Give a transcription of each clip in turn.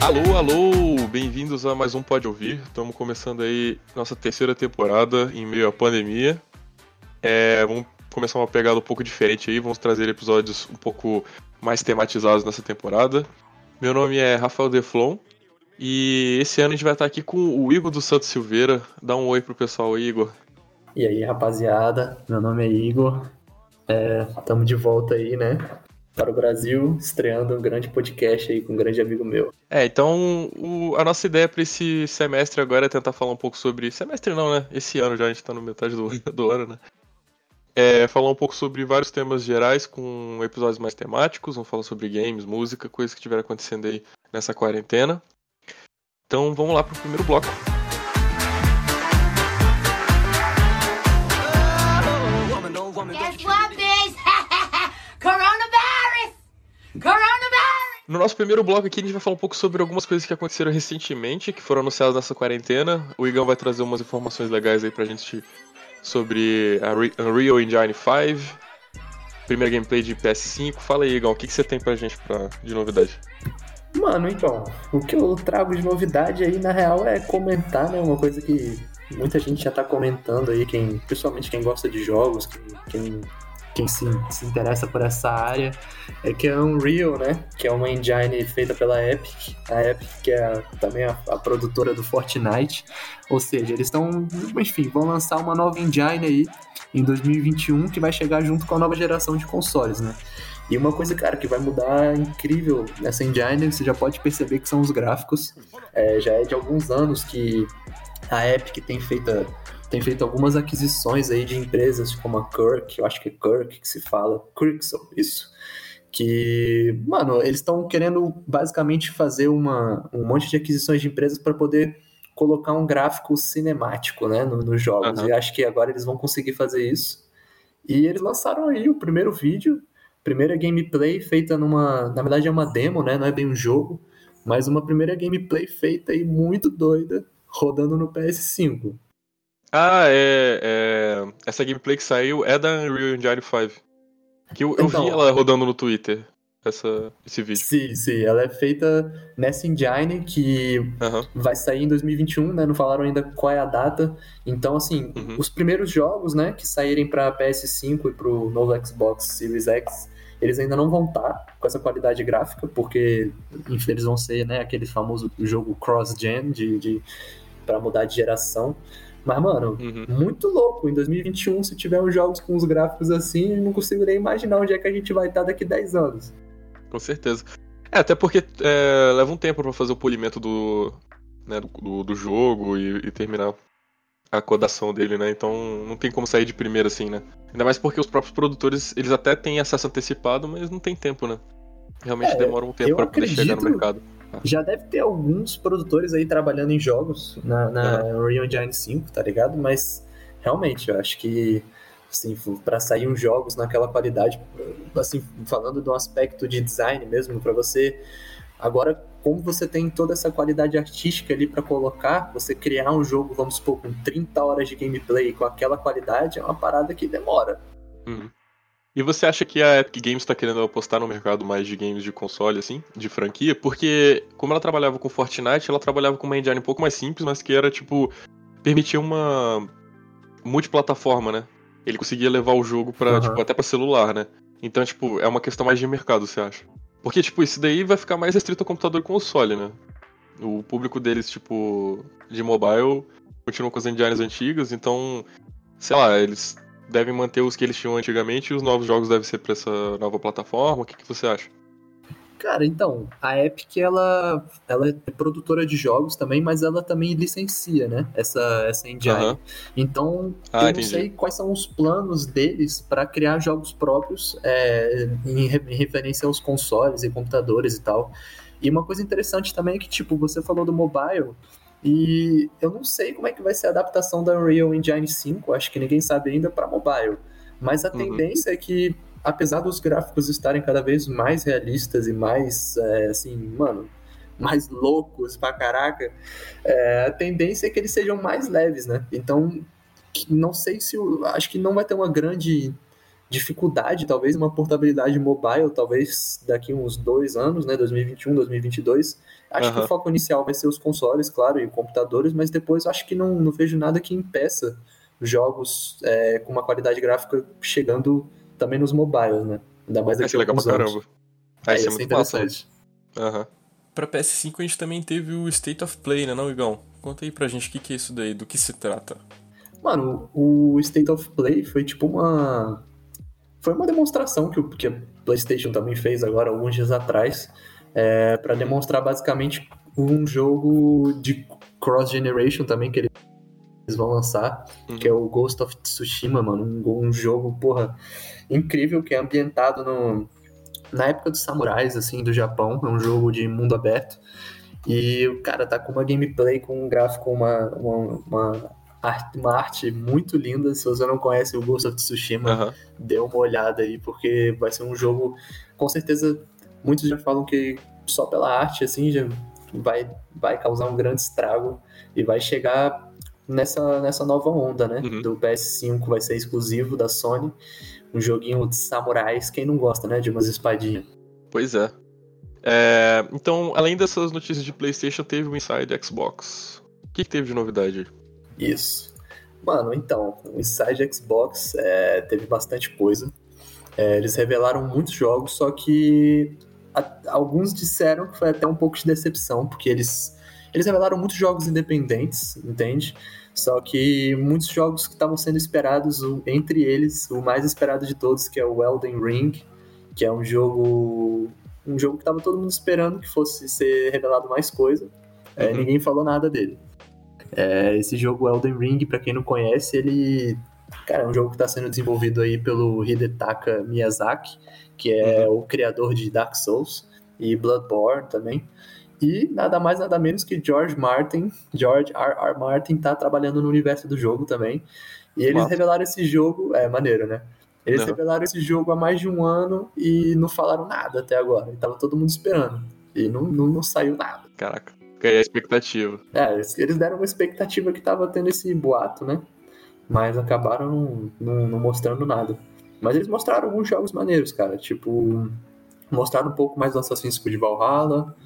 Alô, alô, bem-vindos a mais um Pode Ouvir. Estamos começando aí nossa terceira temporada em meio à pandemia. É, vamos começar uma pegada um pouco diferente aí, vamos trazer episódios um pouco mais tematizados nessa temporada. Meu nome é Rafael Deflon e esse ano a gente vai estar aqui com o Igor do Santos Silveira. Dá um oi pro pessoal aí, Igor. E aí, rapaziada, meu nome é Igor. Estamos é, de volta aí, né? Para o Brasil, estreando um grande podcast aí com um grande amigo meu. É, então o, a nossa ideia para esse semestre agora é tentar falar um pouco sobre. Semestre não, né? Esse ano já, a gente tá no metade do, do ano, né? É, falar um pouco sobre vários temas gerais com episódios mais temáticos. Vamos falar sobre games, música, coisas que estiver acontecendo aí nessa quarentena. Então vamos lá pro primeiro bloco. No nosso primeiro bloco aqui, a gente vai falar um pouco sobre algumas coisas que aconteceram recentemente, que foram anunciadas nessa quarentena. O Igão vai trazer umas informações legais aí pra gente sobre a Unreal Engine 5, primeira gameplay de PS5. Fala aí, Igão, o que, que você tem pra gente pra, de novidade? Mano, então, o que eu trago de novidade aí, na real, é comentar, né? Uma coisa que muita gente já tá comentando aí, quem, principalmente quem gosta de jogos, quem, quem quem se, se interessa por essa área, é que a Unreal, né, que é uma engine feita pela Epic, a Epic que é também a, a produtora do Fortnite, ou seja, eles estão, enfim, vão lançar uma nova engine aí em 2021 que vai chegar junto com a nova geração de consoles, né. E uma coisa, cara, que vai mudar incrível nessa engine, você já pode perceber que são os gráficos. É, já é de alguns anos que a Epic tem feito tem feito algumas aquisições aí de empresas como a Kirk, eu acho que é Kirk que se fala, Kirkson, isso. Que, mano, eles estão querendo basicamente fazer uma, um monte de aquisições de empresas para poder colocar um gráfico cinemático, né, nos no jogos. Uhum. E acho que agora eles vão conseguir fazer isso. E eles lançaram aí o primeiro vídeo, primeira gameplay feita numa, na verdade é uma demo, né, não é bem um jogo, mas uma primeira gameplay feita aí muito doida, rodando no PS5. Ah, é, é, Essa gameplay que saiu é da Unreal Engine 5. Que eu, então, eu vi então. ela rodando no Twitter, essa, esse vídeo. Sim, sim. Ela é feita nessa engine que uhum. vai sair em 2021, né? Não falaram ainda qual é a data. Então, assim, uhum. os primeiros jogos, né, que saírem para PS5 e pro novo Xbox Series X, eles ainda não vão estar tá com essa qualidade gráfica, porque eles vão ser, né, aquele famoso jogo cross-gen de, de para mudar de geração. Mas, mano, uhum. muito louco. Em 2021, se tiver uns jogos com os gráficos assim, eu não consigo nem imaginar onde é que a gente vai estar daqui 10 anos. Com certeza. É, até porque é, leva um tempo para fazer o polimento do, né, do, do, jogo e, e, terminar a codação dele, né? Então não tem como sair de primeira assim, né? Ainda mais porque os próprios produtores, eles até têm acesso antecipado, mas não tem tempo, né? Realmente é, demora um tempo para poder chegar no mercado já deve ter alguns produtores aí trabalhando em jogos na, na uhum. Unreal Engine 5, tá ligado? Mas realmente, eu acho que assim, para sair uns jogos naquela qualidade, assim, falando do aspecto de design mesmo, para você agora como você tem toda essa qualidade artística ali para colocar, você criar um jogo, vamos supor, com 30 horas de gameplay com aquela qualidade, é uma parada que demora. Uhum. E você acha que a Epic Games está querendo apostar no mercado mais de games de console, assim, de franquia? Porque, como ela trabalhava com Fortnite, ela trabalhava com uma engine um pouco mais simples, mas que era, tipo, permitia uma multiplataforma, né? Ele conseguia levar o jogo para uhum. tipo, até para celular, né? Então, tipo, é uma questão mais de mercado, você acha? Porque, tipo, isso daí vai ficar mais restrito ao computador e console, né? O público deles, tipo, de mobile continua com as engines antigas, então, sei lá, eles devem manter os que eles tinham antigamente e os novos jogos devem ser para essa nova plataforma? O que, que você acha? Cara, então, a Epic, ela, ela é produtora de jogos também, mas ela também licencia, né, essa, essa engine. Uhum. Então, ah, eu entendi. não sei quais são os planos deles para criar jogos próprios é, em, em referência aos consoles e computadores e tal. E uma coisa interessante também é que, tipo, você falou do mobile, e eu não sei como é que vai ser a adaptação da Unreal Engine 5, acho que ninguém sabe ainda para mobile. Mas a uhum. tendência é que, apesar dos gráficos estarem cada vez mais realistas e mais, é, assim, mano, mais loucos pra caraca, é, a tendência é que eles sejam mais leves, né? Então, não sei se. Acho que não vai ter uma grande dificuldade, talvez, uma portabilidade mobile, talvez daqui uns dois anos, né, 2021, 2022. Acho uhum. que o foco inicial vai ser os consoles, claro, e computadores, mas depois acho que não, não vejo nada que impeça jogos é, com uma qualidade gráfica chegando também nos mobiles, né? Ainda mais daqui a legal pra caramba. Aí, é, é muito interessante. Aham. Pra PS5 a gente também teve o State of Play, né, não, Igão? Conta aí pra gente o que, que é isso daí, do que se trata. Mano, o State of Play foi tipo uma. Foi uma demonstração que, o, que a PlayStation também fez agora, alguns dias atrás, é, para demonstrar basicamente um jogo de cross-generation também que eles vão lançar, uhum. que é o Ghost of Tsushima, mano. Um, um, jogo, porra, incrível que é ambientado no, na época dos samurais, assim, do Japão. É um jogo de mundo aberto. E o cara tá com uma gameplay, com um gráfico, uma, uma, uma, uma arte muito linda. Se você não conhece o Ghost of Tsushima, uhum. dê uma olhada aí, porque vai ser um jogo, com certeza, muitos já falam que só pela arte, assim, já vai, vai causar um grande estrago e vai chegar nessa, nessa nova onda, né? Uhum. Do PS5 vai ser exclusivo da Sony. Um joguinho de samurais, quem não gosta, né? De umas espadinhas. Pois é. é. Então, além dessas notícias de PlayStation, teve o Inside Xbox. O que, que teve de novidade? Isso. Mano, então, o Inside Xbox é, teve bastante coisa. É, eles revelaram muitos jogos, só que a, alguns disseram que foi até um pouco de decepção, porque eles, eles revelaram muitos jogos independentes, entende? Só que muitos jogos que estavam sendo esperados, entre eles, o mais esperado de todos, que é o Elden Ring, que é um jogo um jogo que estava todo mundo esperando que fosse ser revelado mais coisa. É, uhum. ninguém falou nada dele. É, esse jogo Elden Ring, para quem não conhece, ele cara, é um jogo que está sendo desenvolvido aí pelo Hidetaka Miyazaki, que é uhum. o criador de Dark Souls e Bloodborne também. E nada mais, nada menos que George Martin, George R. R. Martin tá trabalhando no universo do jogo também. E eles Nossa. revelaram esse jogo, é maneiro, né? Eles não. revelaram esse jogo há mais de um ano e não falaram nada até agora. E tava todo mundo esperando. E não, não, não saiu nada. Caraca, a expectativa. É, eles deram uma expectativa que tava tendo esse boato, né? Mas acabaram não, não, não mostrando nada. Mas eles mostraram alguns jogos maneiros, cara. Tipo, mostraram um pouco mais do Assassin's Creed Valhalla.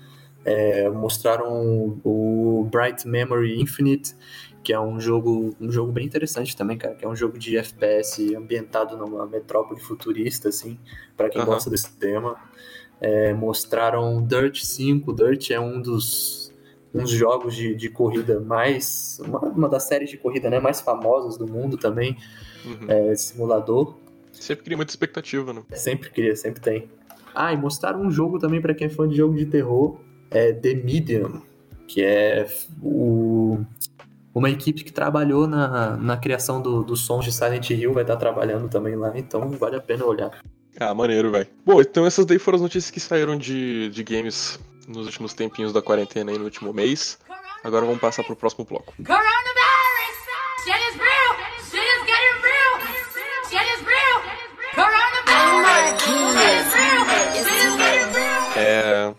É, mostraram o Bright Memory Infinite, que é um jogo, um jogo bem interessante também, cara, que é um jogo de FPS ambientado numa metrópole futurista, assim, para quem uhum. gosta desse tema. É, mostraram Dirt 5, Dirt é um dos uns jogos de, de corrida mais. Uma, uma das séries de corrida né, mais famosas do mundo também, uhum. é, simulador. Sempre cria muita expectativa, né? Sempre cria, sempre tem. Ah, e mostraram um jogo também para quem é fã de jogo de terror, é The Medium, que é o, uma equipe que trabalhou na, na criação do, dos sons de Silent Hill, vai estar trabalhando também lá, então vale a pena olhar. Ah, maneiro, velho. Bom, então essas daí foram as notícias que saíram de, de games nos últimos tempinhos da quarentena aí no último mês. Agora vamos passar pro próximo bloco. É...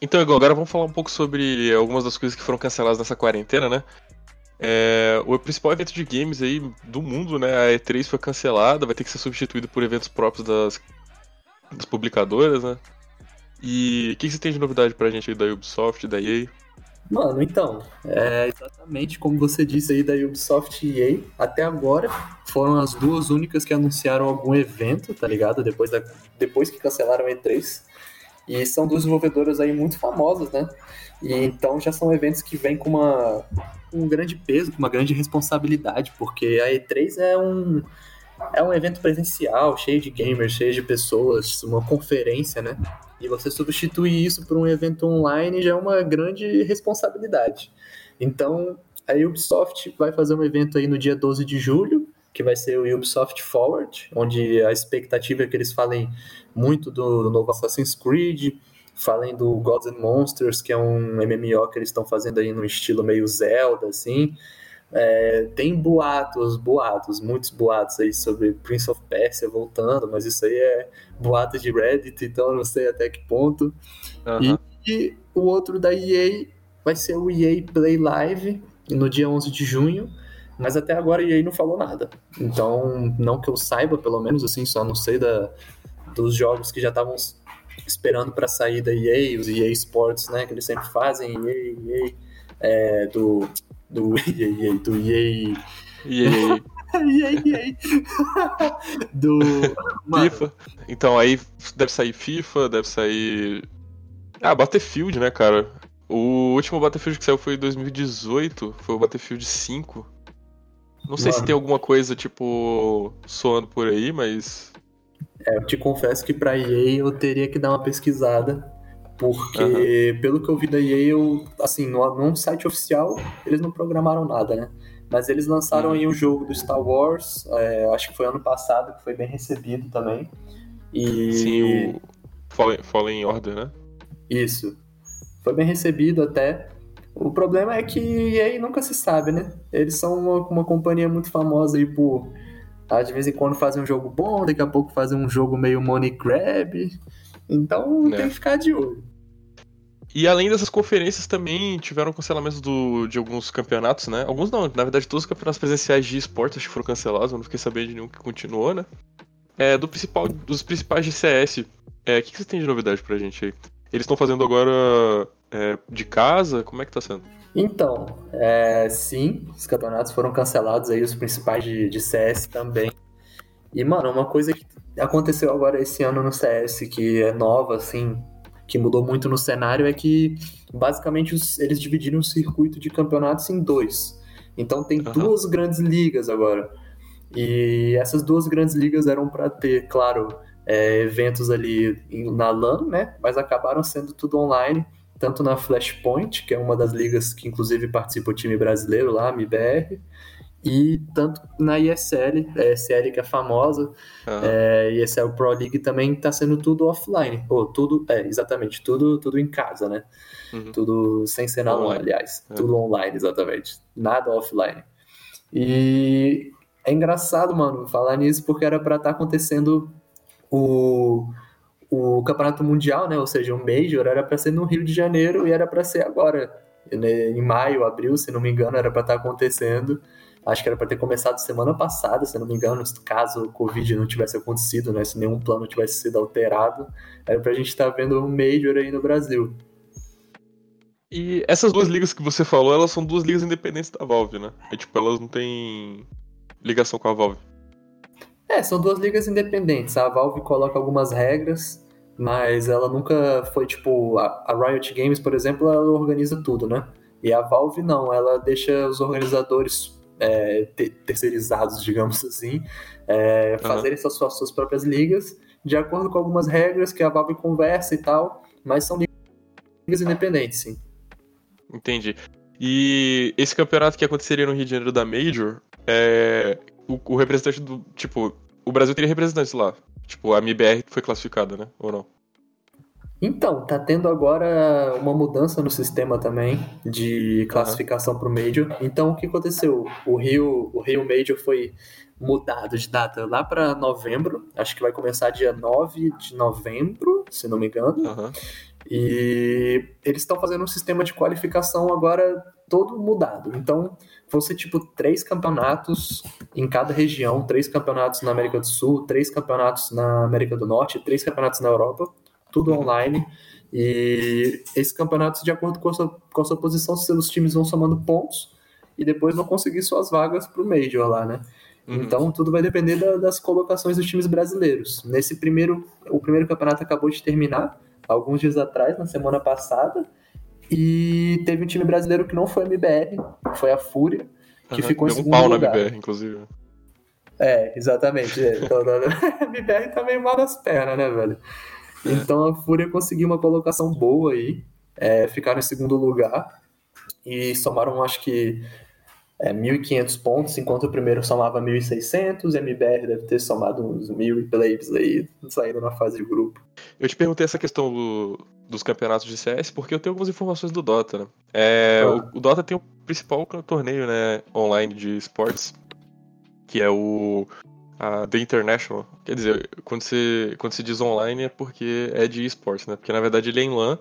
Então, agora vamos falar um pouco sobre algumas das coisas que foram canceladas nessa quarentena, né? É, o principal evento de games aí do mundo, né? A E3 foi cancelada, vai ter que ser substituído por eventos próprios das, das publicadoras, né? E o que, que você tem de novidade pra gente aí da Ubisoft, da EA? Mano, então, é exatamente como você disse aí da Ubisoft e EA, até agora foram as duas únicas que anunciaram algum evento, tá ligado? Depois, da, depois que cancelaram o E3. E são duas desenvolvedoras aí muito famosas, né? E então já são eventos que vêm com uma, um grande peso, com uma grande responsabilidade, porque a E3 é um, é um evento presencial, cheio de gamers, cheio de pessoas, uma conferência, né? E você substituir isso por um evento online já é uma grande responsabilidade. Então, a Ubisoft vai fazer um evento aí no dia 12 de julho, que vai ser o Ubisoft Forward, onde a expectativa é que eles falem muito do, novo Assassin's Creed, falem do Gods and Monsters, que é um MMO que eles estão fazendo aí no estilo meio Zelda, assim. É, tem boatos, boatos, muitos boatos aí sobre Prince of Persia voltando, mas isso aí é boato de Reddit, então eu não sei até que ponto. Uhum. E, e, o outro da EA vai ser o EA Play Live no dia 11 de junho. Mas até agora a EA não falou nada. Então, não que eu saiba, pelo menos assim, só não sei da, dos jogos que já estavam esperando para sair da EA, os EA Sports, né? Que eles sempre fazem, EA, EA, é, do, do EA, do EA... EA. EA, EA. do... FIFA. Então, aí deve sair FIFA, deve sair... Ah, Battlefield, né, cara? O último Battlefield que saiu foi em 2018, foi o Battlefield 5. Não sei Mano. se tem alguma coisa, tipo, soando por aí, mas é, eu te confesso que pra EA eu teria que dar uma pesquisada, porque uhum. pelo que eu vi da EA, eu, assim, no, num site oficial, eles não programaram nada, né? Mas eles lançaram uhum. aí um jogo do Star Wars, é, acho que foi ano passado, que foi bem recebido também. E... Sim, o Fallen, Fallen Order, né? Isso. Foi bem recebido até. O problema é que EA nunca se sabe, né? Eles são uma, uma companhia muito famosa aí por Tá? De vez em quando fazem um jogo bom, daqui a pouco fazem um jogo meio money grab. Então é. tem que ficar de olho. E além dessas conferências também tiveram cancelamentos do, de alguns campeonatos, né? Alguns não, na verdade todos os campeonatos presenciais de esportes acho que foram cancelados, eu não fiquei sabendo de nenhum que continuou, né? É, do principal, dos principais de CS, é, o que, que você tem de novidade pra gente aí? Eles estão fazendo agora é, de casa? Como é que tá sendo? Então, é, sim, os campeonatos foram cancelados aí, os principais de, de CS também. E, mano, uma coisa que aconteceu agora esse ano no CS, que é nova, assim, que mudou muito no cenário, é que basicamente os, eles dividiram o circuito de campeonatos em dois. Então tem uhum. duas grandes ligas agora. E essas duas grandes ligas eram para ter, claro, é, eventos ali na LAN, né? Mas acabaram sendo tudo online tanto na Flashpoint, que é uma das ligas que inclusive participa o time brasileiro lá, MBR, e tanto na ESL, a ESL que é famosa, uhum. é, ESL Pro League também está sendo tudo offline, ou tudo, é, exatamente, tudo, tudo em casa, né? Uhum. Tudo sem ser na LAN, aliás, é. tudo online, exatamente, nada offline. E é engraçado, mano, falar nisso porque era para estar tá acontecendo o o campeonato mundial, né, ou seja, o Major, era para ser no Rio de Janeiro e era para ser agora, né, em maio, abril, se não me engano, era para estar tá acontecendo. Acho que era para ter começado semana passada, se não me engano, caso o Covid não tivesse acontecido, né, se nenhum plano tivesse sido alterado, era para a gente estar tá vendo um Major aí no Brasil. E essas duas ligas que você falou, elas são duas ligas independentes da Valve, né? É, tipo, elas não têm ligação com a Valve. É, são duas ligas independentes. A Valve coloca algumas regras, mas ela nunca foi tipo. A, Riot Games, por exemplo, ela organiza tudo, né? E a Valve não, ela deixa os organizadores é, terceirizados, digamos assim, é, uhum. fazerem suas, suas próprias ligas, de acordo com algumas regras que a Valve conversa e tal, mas são ligas independentes, sim. Entendi. E esse campeonato que aconteceria no Rio de Janeiro da Major, é, o, o, representante do. Tipo, o Brasil teria representantes lá. Tipo, a MBR foi classificada, né? Ou não? Então, tá tendo agora uma mudança no sistema também de classificação uhum. para o Major. Então, o que aconteceu? O Rio, o Rio Major foi mudado de data lá para novembro. Acho que vai começar dia 9 de novembro, se não me engano. Uhum. E eles estão fazendo um sistema de qualificação agora todo mudado. Então, vão ser tipo três campeonatos em cada região, três campeonatos na América do Sul, três campeonatos na América do Norte, três campeonatos na Europa, tudo online. E esses campeonatos, de acordo com a sua, com a sua posição, os times vão somando pontos e depois vão conseguir suas vagas para o Major lá, né? Uhum. Então tudo vai depender da, das colocações dos times brasileiros. Nesse primeiro, o primeiro campeonato acabou de terminar alguns dias atrás, na semana passada, e teve um time brasileiro que não foi a MBR, foi a Fúria, que uhum, ficou em segundo um pau lugar. na MBR, inclusive. É, exatamente. É. Então, a MBR tá meio mal das pernas, né, velho? É. Então a Fúria conseguiu uma colocação boa aí, é, ficaram em segundo lugar e somaram, acho que, é, 1.500 pontos, enquanto o primeiro somava 1.600, MBR deve ter somado uns 1.000 plays aí, saindo na fase de grupo. Eu te perguntei essa questão do, dos campeonatos de CS porque eu tenho algumas informações do Dota, né? É, ah. o, o, Dota tem o principal torneio né, online de esportes, que é o a The International. Quer dizer, quando se, quando se diz online é porque é de esportes, né? Porque na verdade ele é em LAN,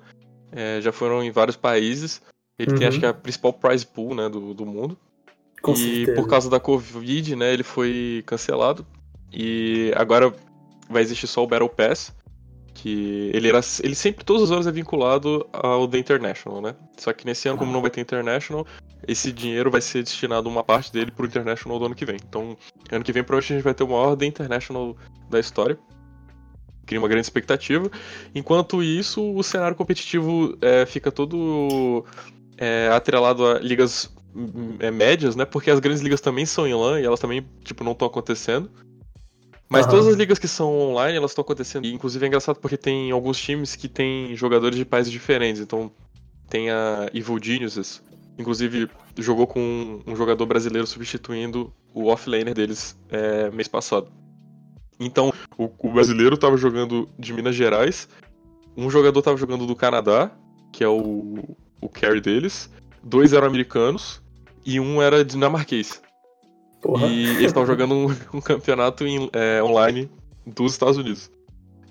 é, já foram em vários países. Ele uhum. tem acho que a principal prize pool né, do, do mundo. Com e certeza. por causa da Covid, né, ele foi cancelado. E agora vai existir só o Battle Pass, que ele era ele sempre todos os anos é vinculado ao The International, né? Só que nesse ano como não vai ter International, esse dinheiro vai ser destinado uma parte dele pro International do ano que vem. Então, ano que vem provavelmente a gente vai ter o maior The International da história. Cria uma grande expectativa. Enquanto isso, o cenário competitivo é, fica todo é, atrelado a ligas hum, é, médias, né? Porque as grandes ligas também são em LAN e elas também, tipo, não estão acontecendo. Mas Aham. todas as ligas que são online, elas estão acontecendo. E, inclusive é engraçado porque tem alguns times que têm jogadores de países diferentes. Então tem a Evil Geniuses. Inclusive jogou com um, jogador brasileiro substituindo o offlaner deles é, mês passado. Então o, o brasileiro tava jogando de Minas Gerais. Um jogador tava jogando do Canadá, que é o, o carry deles. Dois eram americanos. E um era dinamarquês. Porra. E eles estavam jogando um, um campeonato em- é, online dos Estados Unidos.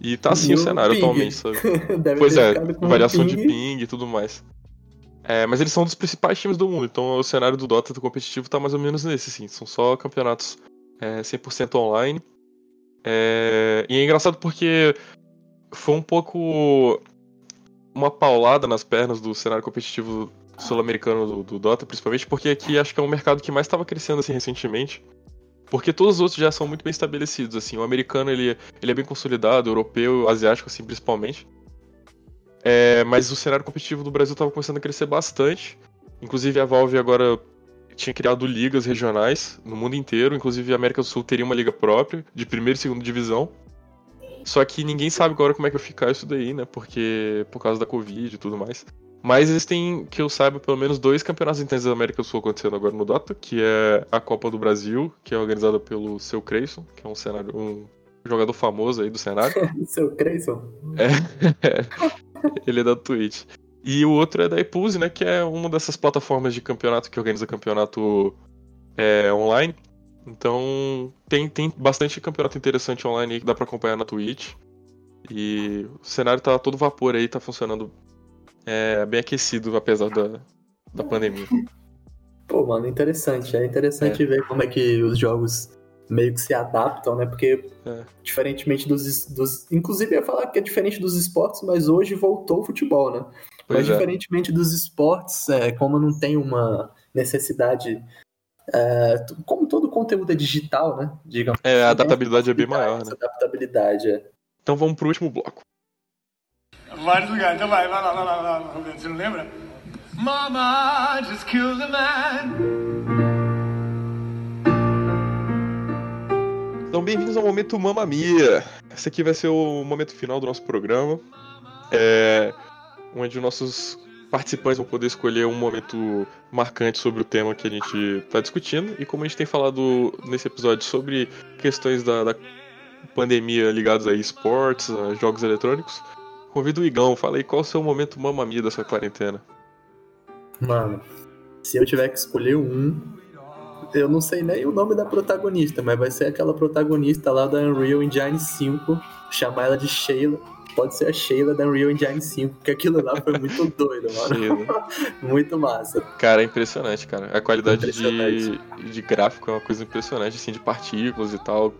E tá assim E o cenário ping? atualmente, sabe? Pois é, variação de ping. ping e tudo mais. É, mas eles são dos principais times do mundo, então o cenário do Dota do competitivo tá mais ou menos nesse, assim. São só campeonatos é, 100% online. É, e é engraçado porque foi um pouco uma paulada nas pernas do cenário competitivo sul-americano do, do Dota, principalmente porque aqui acho que é um mercado que mais estava crescendo assim recentemente. Porque todos os outros já são muito bem estabelecidos, assim. O americano, ele, ele é bem consolidado, o europeu, o asiático, assim, principalmente. É, mas o cenário competitivo do Brasil estava começando a crescer bastante. Inclusive a Valve agora tinha criado ligas regionais no mundo inteiro. Inclusive a América do Sul teria uma liga própria, de primeira e segunda divisão. Só que ninguém sabe agora como é que vai ficar isso daí, né? Porque por causa da Covid e tudo mais. Mas existem, que eu saiba, pelo menos dois campeonatos intensos da América do Sul acontecendo agora no Dota, que é a Copa do Brasil, que é organizada pelo Seu Creyson, que é um cenário, um jogador famoso aí do cenário. Seu Creyson. Ele é da Twitch. E o outro é da Ipulse, né? Que é uma dessas plataformas de campeonato que organiza campeonato é, online. Então tem, tem bastante campeonato interessante online aí que dá pra acompanhar na Twitch. E o cenário tá todo vapor aí, tá funcionando é, bem aquecido, apesar da, da pandemia. Pô, mano, interessante. É interessante ver como é que os jogos meio que se adaptam, né? Porque, É. diferentemente dos, dos. Inclusive, eu ia falar que é diferente dos esportes, mas hoje voltou o futebol, né? Pois mas, é. diferentemente dos esportes, é, como não tem uma necessidade. é, como todo conteúdo é digital, né? Digamos. É, a adaptabilidade é bem maior, né? adaptabilidade, é. Então vamos pro último bloco. Vai desligar, então vai, vai lá, vai lá, vai lá. Você não lembra? Mama just killed a man. Então, bem-vindos ao momento Mamma Mia. Esse aqui vai ser o momento final do nosso programa, é, onde nossos participantes vão poder escolher um momento marcante sobre o tema que a gente está discutindo. E como a gente tem falado nesse episódio sobre questões da, da pandemia ligadas a esportes, a jogos eletrônicos, convido o Igão. Fala aí qual é o seu momento Mamma Mia dessa quarentena. Mano, se eu tiver que escolher um, eu não sei nem o nome da protagonista, mas vai ser aquela protagonista lá da Unreal Engine 5, chamar ela de Sheila. Pode ser a Sheila da Unreal Engine 5, porque aquilo lá foi muito doido, mano. Muito massa. Cara, é impressionante, cara. A qualidade de, de gráfico é uma coisa impressionante, assim, de partículas e tal.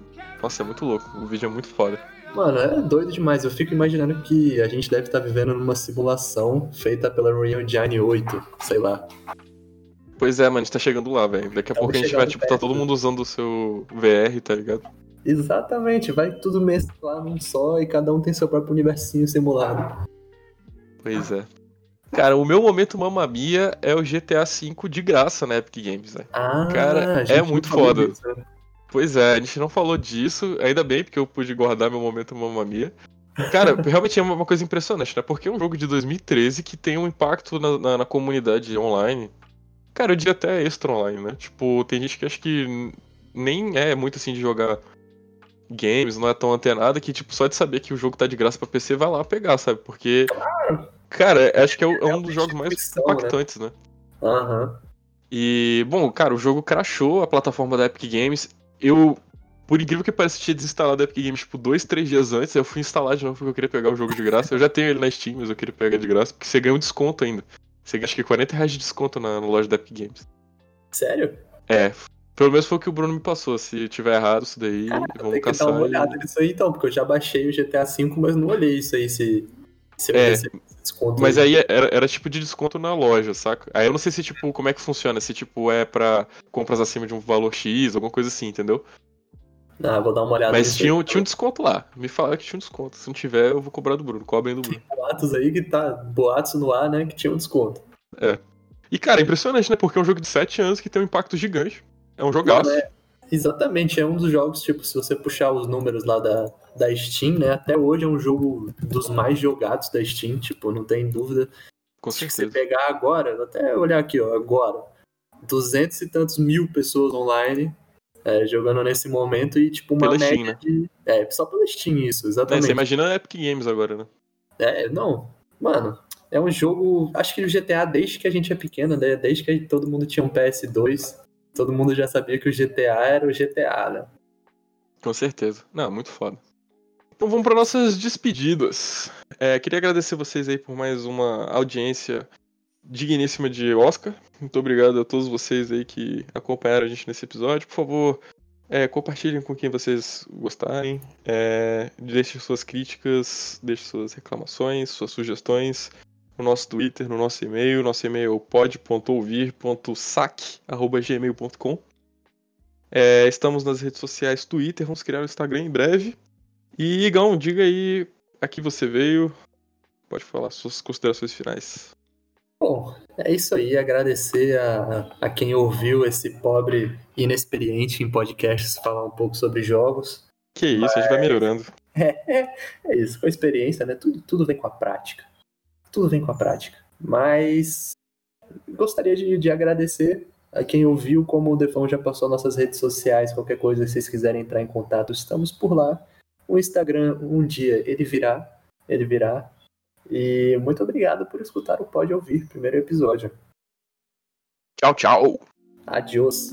Nossa, é muito louco. O vídeo é muito foda. Mano, é doido demais. Eu fico imaginando que a gente deve estar vivendo numa simulação feita pela Unreal Engine 8, sei lá. Pois é, mano, a gente tá chegando lá, velho. Daqui a pouco a gente vai, tipo, tá perto. todo mundo usando o seu VR, tá ligado? Exatamente, vai tudo mesclar num só e cada um tem seu próprio universinho simulado. Pois é. Cara, o meu momento Mamma Mia é o GTA V de graça na Epic Games, né? Ah, Cara, é muito foda. disso, né? Pois é, a gente não falou disso, ainda bem, porque eu pude guardar meu momento Mamma Mia. Cara, realmente é uma coisa impressionante, né? Porque é um jogo de 2013 que tem um impacto na, na- na comunidade online. Cara, eu diria até extra online, né? Tipo, tem gente que acho que nem é muito assim de jogar games, não é tão antenada, que tipo, só de saber que o jogo tá de graça pra PC, vai lá pegar, sabe? Porque, cara, acho que é, é um dos jogos mais né? impactantes, né? Aham. E, bom, cara, o jogo crashou a plataforma da Epic Games. Eu, por incrível que pareça, tinha desinstalado a Epic Games, tipo, dois, três dias antes. Eu fui instalar de novo porque eu queria pegar o jogo de graça. Eu já tenho ele na Steam, mas eu queria pegar de graça, porque você ganha um desconto ainda. Você que 40 reais de desconto na, na loja da Epic Games. Sério? É, pelo menos foi o que o Bruno me passou. Se tiver errado isso daí, Cara, vamos tem que caçar. dar uma e- olhada nisso aí então, porque eu já baixei o GTA V, mas não olhei isso aí, se, se eu É, desconto. Mas aí era, era tipo de desconto na loja, saca? Aí eu não sei se, tipo, como é que funciona. Se, tipo, é pra compras acima de um valor X, alguma coisa assim, entendeu? Ah, vou dar uma olhada Mas tinha, um- tinha um desconto lá. Me falaram que tinha um desconto. Se não tiver, eu vou cobrar do Bruno. Cobrem do Bruno. boatos aí que tá. Boatos no ar, né? Que tinha um desconto. E, cara, é impressionante, né? Porque é um jogo de 7 anos que tem um impacto gigante. É um jogaço. É- Exatamente, é um dos jogos, tipo, se você puxar os números lá da, da Steam, né? Até hoje é um jogo dos mais jogados da Steam, tipo, não tem dúvida. Com Se você pegar agora, até olhar aqui, ó, agora, duzentos e tantos mil pessoas online é, jogando nesse momento e, tipo, uma Pela média Steam, né? de. É, só pela Steam isso, É, exatamente. você imagina a Epic Games agora, né? É, não, mano, é um jogo. Acho que o GTA, desde que a gente é pequeno, né? Desde que todo mundo tinha um PS2, todo mundo já sabia que o GTA era o GTA, né? Com certeza. Não, muito foda. Então vamos para nossas despedidas. É, queria agradecer vocês aí por mais uma audiência digníssima de Oscar. Muito obrigado a todos vocês aí que acompanharam a gente nesse episódio. Por favor, é, compartilhem com quem vocês gostarem. É, deixem suas críticas, deixem suas reclamações, suas sugestões no nosso Twitter, no nosso e-mail. Nosso e-mail é o pod.ouvir.sac.gmail.com é, estamos nas redes sociais Twitter, vamos criar o Instagram em breve. E Igão, diga aí a que você veio. Pode falar suas considerações finais. Bom, é isso aí. Agradecer a, a quem ouviu esse pobre inexperiente em podcasts falar um pouco sobre jogos. Que isso, a gente vai melhorando. É isso, com a experiência, né? Tudo, tudo vem com a prática. Tudo vem com a prática. Mas gostaria de, de agradecer a quem ouviu, como o Defão já passou nossas redes sociais, qualquer coisa, se vocês quiserem entrar em contato, estamos por lá. O Instagram, um dia, ele virá, ele virá. E muito obrigado por escutar o Pode Ouvir, primeiro episódio. Tchau, tchau! Adiós.